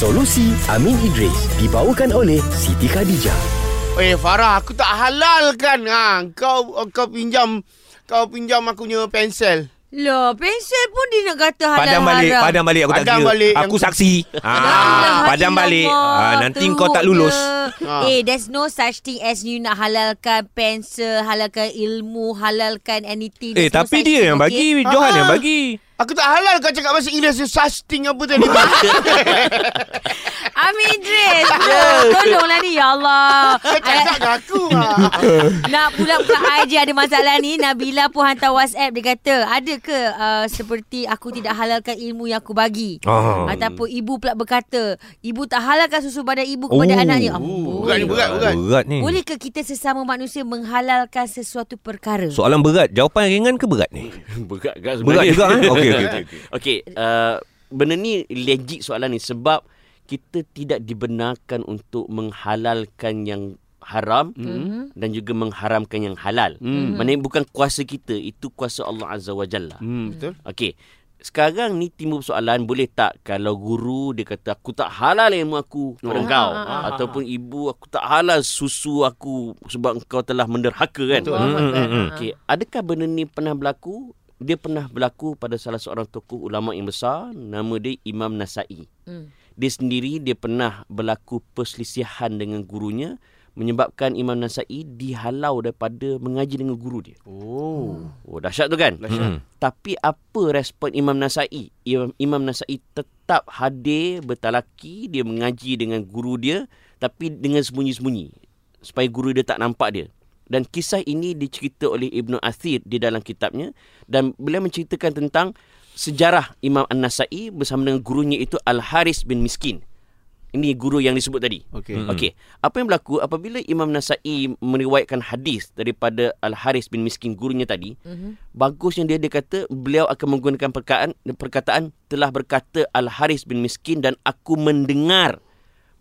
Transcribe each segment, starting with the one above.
Solusi Amin Idris dibawakan oleh Siti Khadijah. Eh Farah, aku tak halalkan. Ha, kau kau pinjam kau pinjam aku punya pensel. Loh, pensel pun dia nak kata halal Padam balik, haram. padam balik aku tak kira. balik Aku yang- saksi. Alhamdulillah, Ah, padam balik. Ah, nanti kau tak lulus. Ah. Eh, there's no such thing as you nak halalkan pensel, halalkan ilmu, halalkan anything. Eh, There's no tapi such dia thing, yang okay? bagi. Johan Ah. yang bagi. Aku tak halal kau cakap bahasa Inggeris susting apa tadi. Amin Idris. Tolonglah ni, ya Allah. Kau cakap dengan aku. Ha. Nak pula-pula je ada masalah ni Nabila pun hantar WhatsApp Dia kata Ada ke uh, Seperti aku tidak halalkan ilmu yang aku bagi Ah. Ataupun ibu pula berkata Ibu tak halalkan susu badan ibu kepada Oh. anaknya Oh, berat ni, berat, berat. Berat ni. Boleh ke kita sesama manusia Menghalalkan sesuatu perkara Soalan berat. Jawapan ringan ke berat ni? Berat kan Berat juga eh? Okey, okey, okey. Okey, uh, benda ni legit soalan ni sebab kita tidak dibenarkan untuk menghalalkan yang haram Mhm. dan juga mengharamkan yang halal. Hmm. Maknanya bukan kuasa kita, itu kuasa Allah Azza wa Jalla. Hmm, betul. Okey. Sekarang ni timbul soalan boleh tak kalau guru dia kata aku tak halal ilmu aku pada Oh. kau Ah, ah, ah. ataupun ibu aku tak halal susu aku sebab engkau telah menderhaka kan. Betul. Hmm, hmm, hmm. Okey, adakah benda ni pernah berlaku? Dia pernah berlaku pada salah seorang tokoh ulama yang besar, nama dia Imam Nasai. Hmm. Dia sendiri dia pernah berlaku perselisihan dengan gurunya menyebabkan Imam Nasai dihalau daripada mengaji dengan guru dia. Oh. Oh, dahsyat tu kan? Dahsyat. Hmm. Tapi apa respon Imam Nasai? Imam, Imam Nasai tetap hadir bertalaki, dia mengaji dengan guru dia tapi dengan sembunyi-sembunyi supaya guru dia tak nampak dia. Dan kisah ini dicerita oleh Ibnu Athir di dalam kitabnya dan beliau menceritakan tentang sejarah Imam An-Nasai bersama dengan gurunya itu Al-Haris bin Miskin. Ini guru yang disebut tadi. Okey. Hmm. Okey, apa yang berlaku apabila Imam Nasai meriwayatkan hadis daripada Al-Haris bin Miskin gurunya tadi, Mhm. bagusnya dia dia kata beliau akan menggunakan perkataan perkataan telah berkata Al-Haris bin Miskin dan aku mendengar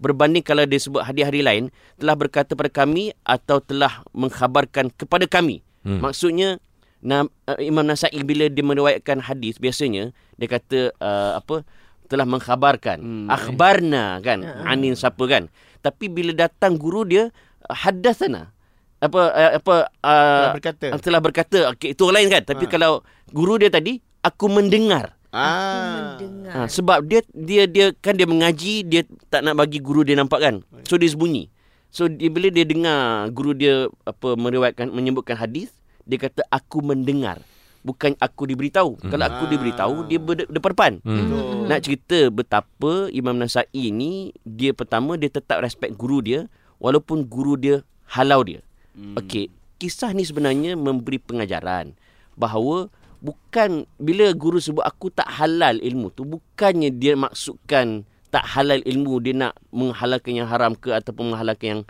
berbanding kalau dia sebut hari-hari lain telah berkata pada kami atau telah mengkhabarkan kepada kami. Hmm. Maksudnya na, uh, Imam Nasai bila dia meriwayatkan hadis biasanya dia kata uh, apa telah mengkhabarkan. Hmm, hmm, akhbarna kan anin siapa kan. Tapi bila datang guru dia hadatsana apa uh, apa uh, Telah berkata. telah berkata. Okay, itu orang lain kan. Tapi Ha. kalau guru dia tadi aku mendengar. Ah. Mendengar. Ha, sebab dia dia dia kan dia mengaji dia tak nak bagi guru dia nampak kan. So dia sembunyi. So dia, bila dia dengar guru dia apa meriwayatkan menyebutkan hadis dia kata aku mendengar bukan aku diberitahu Hmm. kalau aku Ah. diberitahu dia ber, depan-depan Hmm. Betul. nak cerita betapa Imam Nasai ni dia pertama dia tetap respect guru dia walaupun guru dia halau dia. Hmm. Okey, kisah ni sebenarnya memberi pengajaran bahawa bukan bila guru sebut aku tak halal ilmu tu bukannya dia maksudkan tak halal ilmu dia nak menghalalkan yang haram ke ataupun menghalalkan yang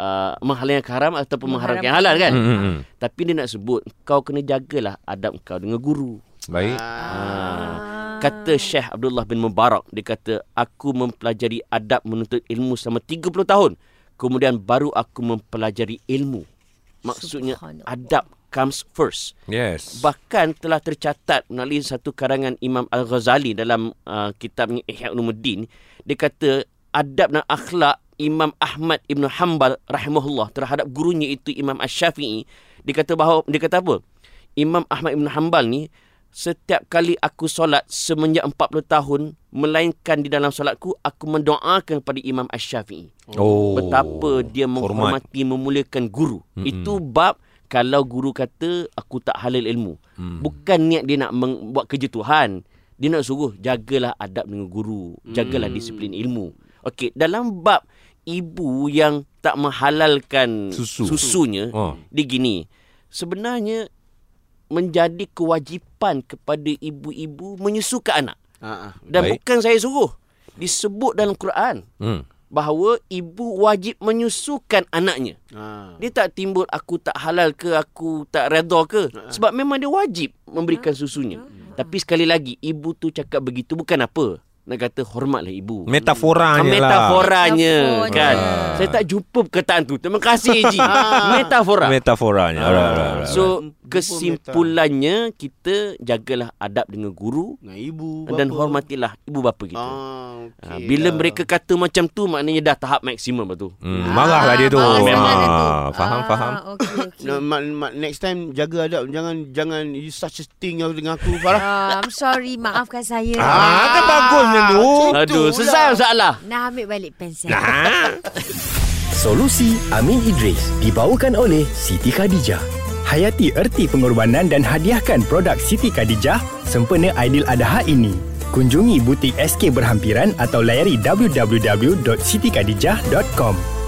uh, menghalalkan yang haram ataupun mengharamkan yang halal kan. Hmm, hmm, hmm. Tapi dia nak sebut kau kena jagalah adab kau dengan guru. Baik. Ah. Kata Syekh Abdullah bin Mubarak, dia kata, aku mempelajari adab menuntut ilmu selama 30 tahun. Kemudian baru aku mempelajari ilmu. Maksudnya adab comes first. Yes. Bahkan telah tercatat melalui satu karangan Imam Al-Ghazali dalam uh, kitabnya Ihya Ulumuddin, dia kata adab dan akhlak Imam Ahmad Ibn Hanbal rahimahullah terhadap gurunya itu Imam Ash-Syafi'i, dia kata bahawa dia kata apa? Imam Ahmad Ibn Hanbal ni setiap kali aku solat semenjak 40 tahun melainkan di dalam solatku aku mendoakan kepada Imam Ash-Syafi'i. Oh. Betapa dia Hormat. menghormati memuliakan guru. Mm-mm. Itu bab kalau guru kata aku tak halal ilmu. Hmm. Bukan niat dia nak meng- buat kerja Tuhan. Dia nak suruh jagalah adab dengan guru, jagalah Hmm. disiplin ilmu. Okey, dalam bab ibu yang tak menghalalkan Susu. susunya, Oh. dia gini. Sebenarnya menjadi kewajipan kepada ibu-ibu menyusukan anak. Ah. Dan Baik. bukan saya suruh. Disebut dalam Quran Hmm. bahawa ibu wajib menyusukan anaknya. Ah. Dia tak timbul aku tak halal ke, aku tak redha ke. Sebab memang dia wajib memberikan susunya. Tapi sekali lagi, ibu tu cakap begitu bukan apa. Nak kata hormatlah ibu. Metaforanya Ah, lah. metaforanya kan. Ah. Saya tak jumpa perkataan tu. Terima kasih Eji. Ah. Metafora. Metaforanya. Alright, alright, alright. So Jumpa kesimpulannya kita jagalah adab dengan guru Dengan ibu dan bapa. hormatilah ibu bapa kita. Ah, Ah, okay bila lah. mereka kata macam tu maknanya dah tahap maksimum lah tu. Hmm, marahlah dia tu. marah sangat dia tu. Ah, faham, Ah, faham. Mak, mak, next time jaga adab jangan jangan you such a thing dengan aku Farah. Ah, I'm sorry, maafkan saya. Ah, kan bagus macam tu. Macam Aduh, selesai lah. masalah. Nak ambil balik pensel. Nah. Solusi Amin Idris dibawakan oleh Siti Khadijah. Hayati erti pengorbanan dan hadiahkan produk Siti Khadijah sempena Aidil Adha ini. Kunjungi butik SK berhampiran atau layari www.sitikadijah.com.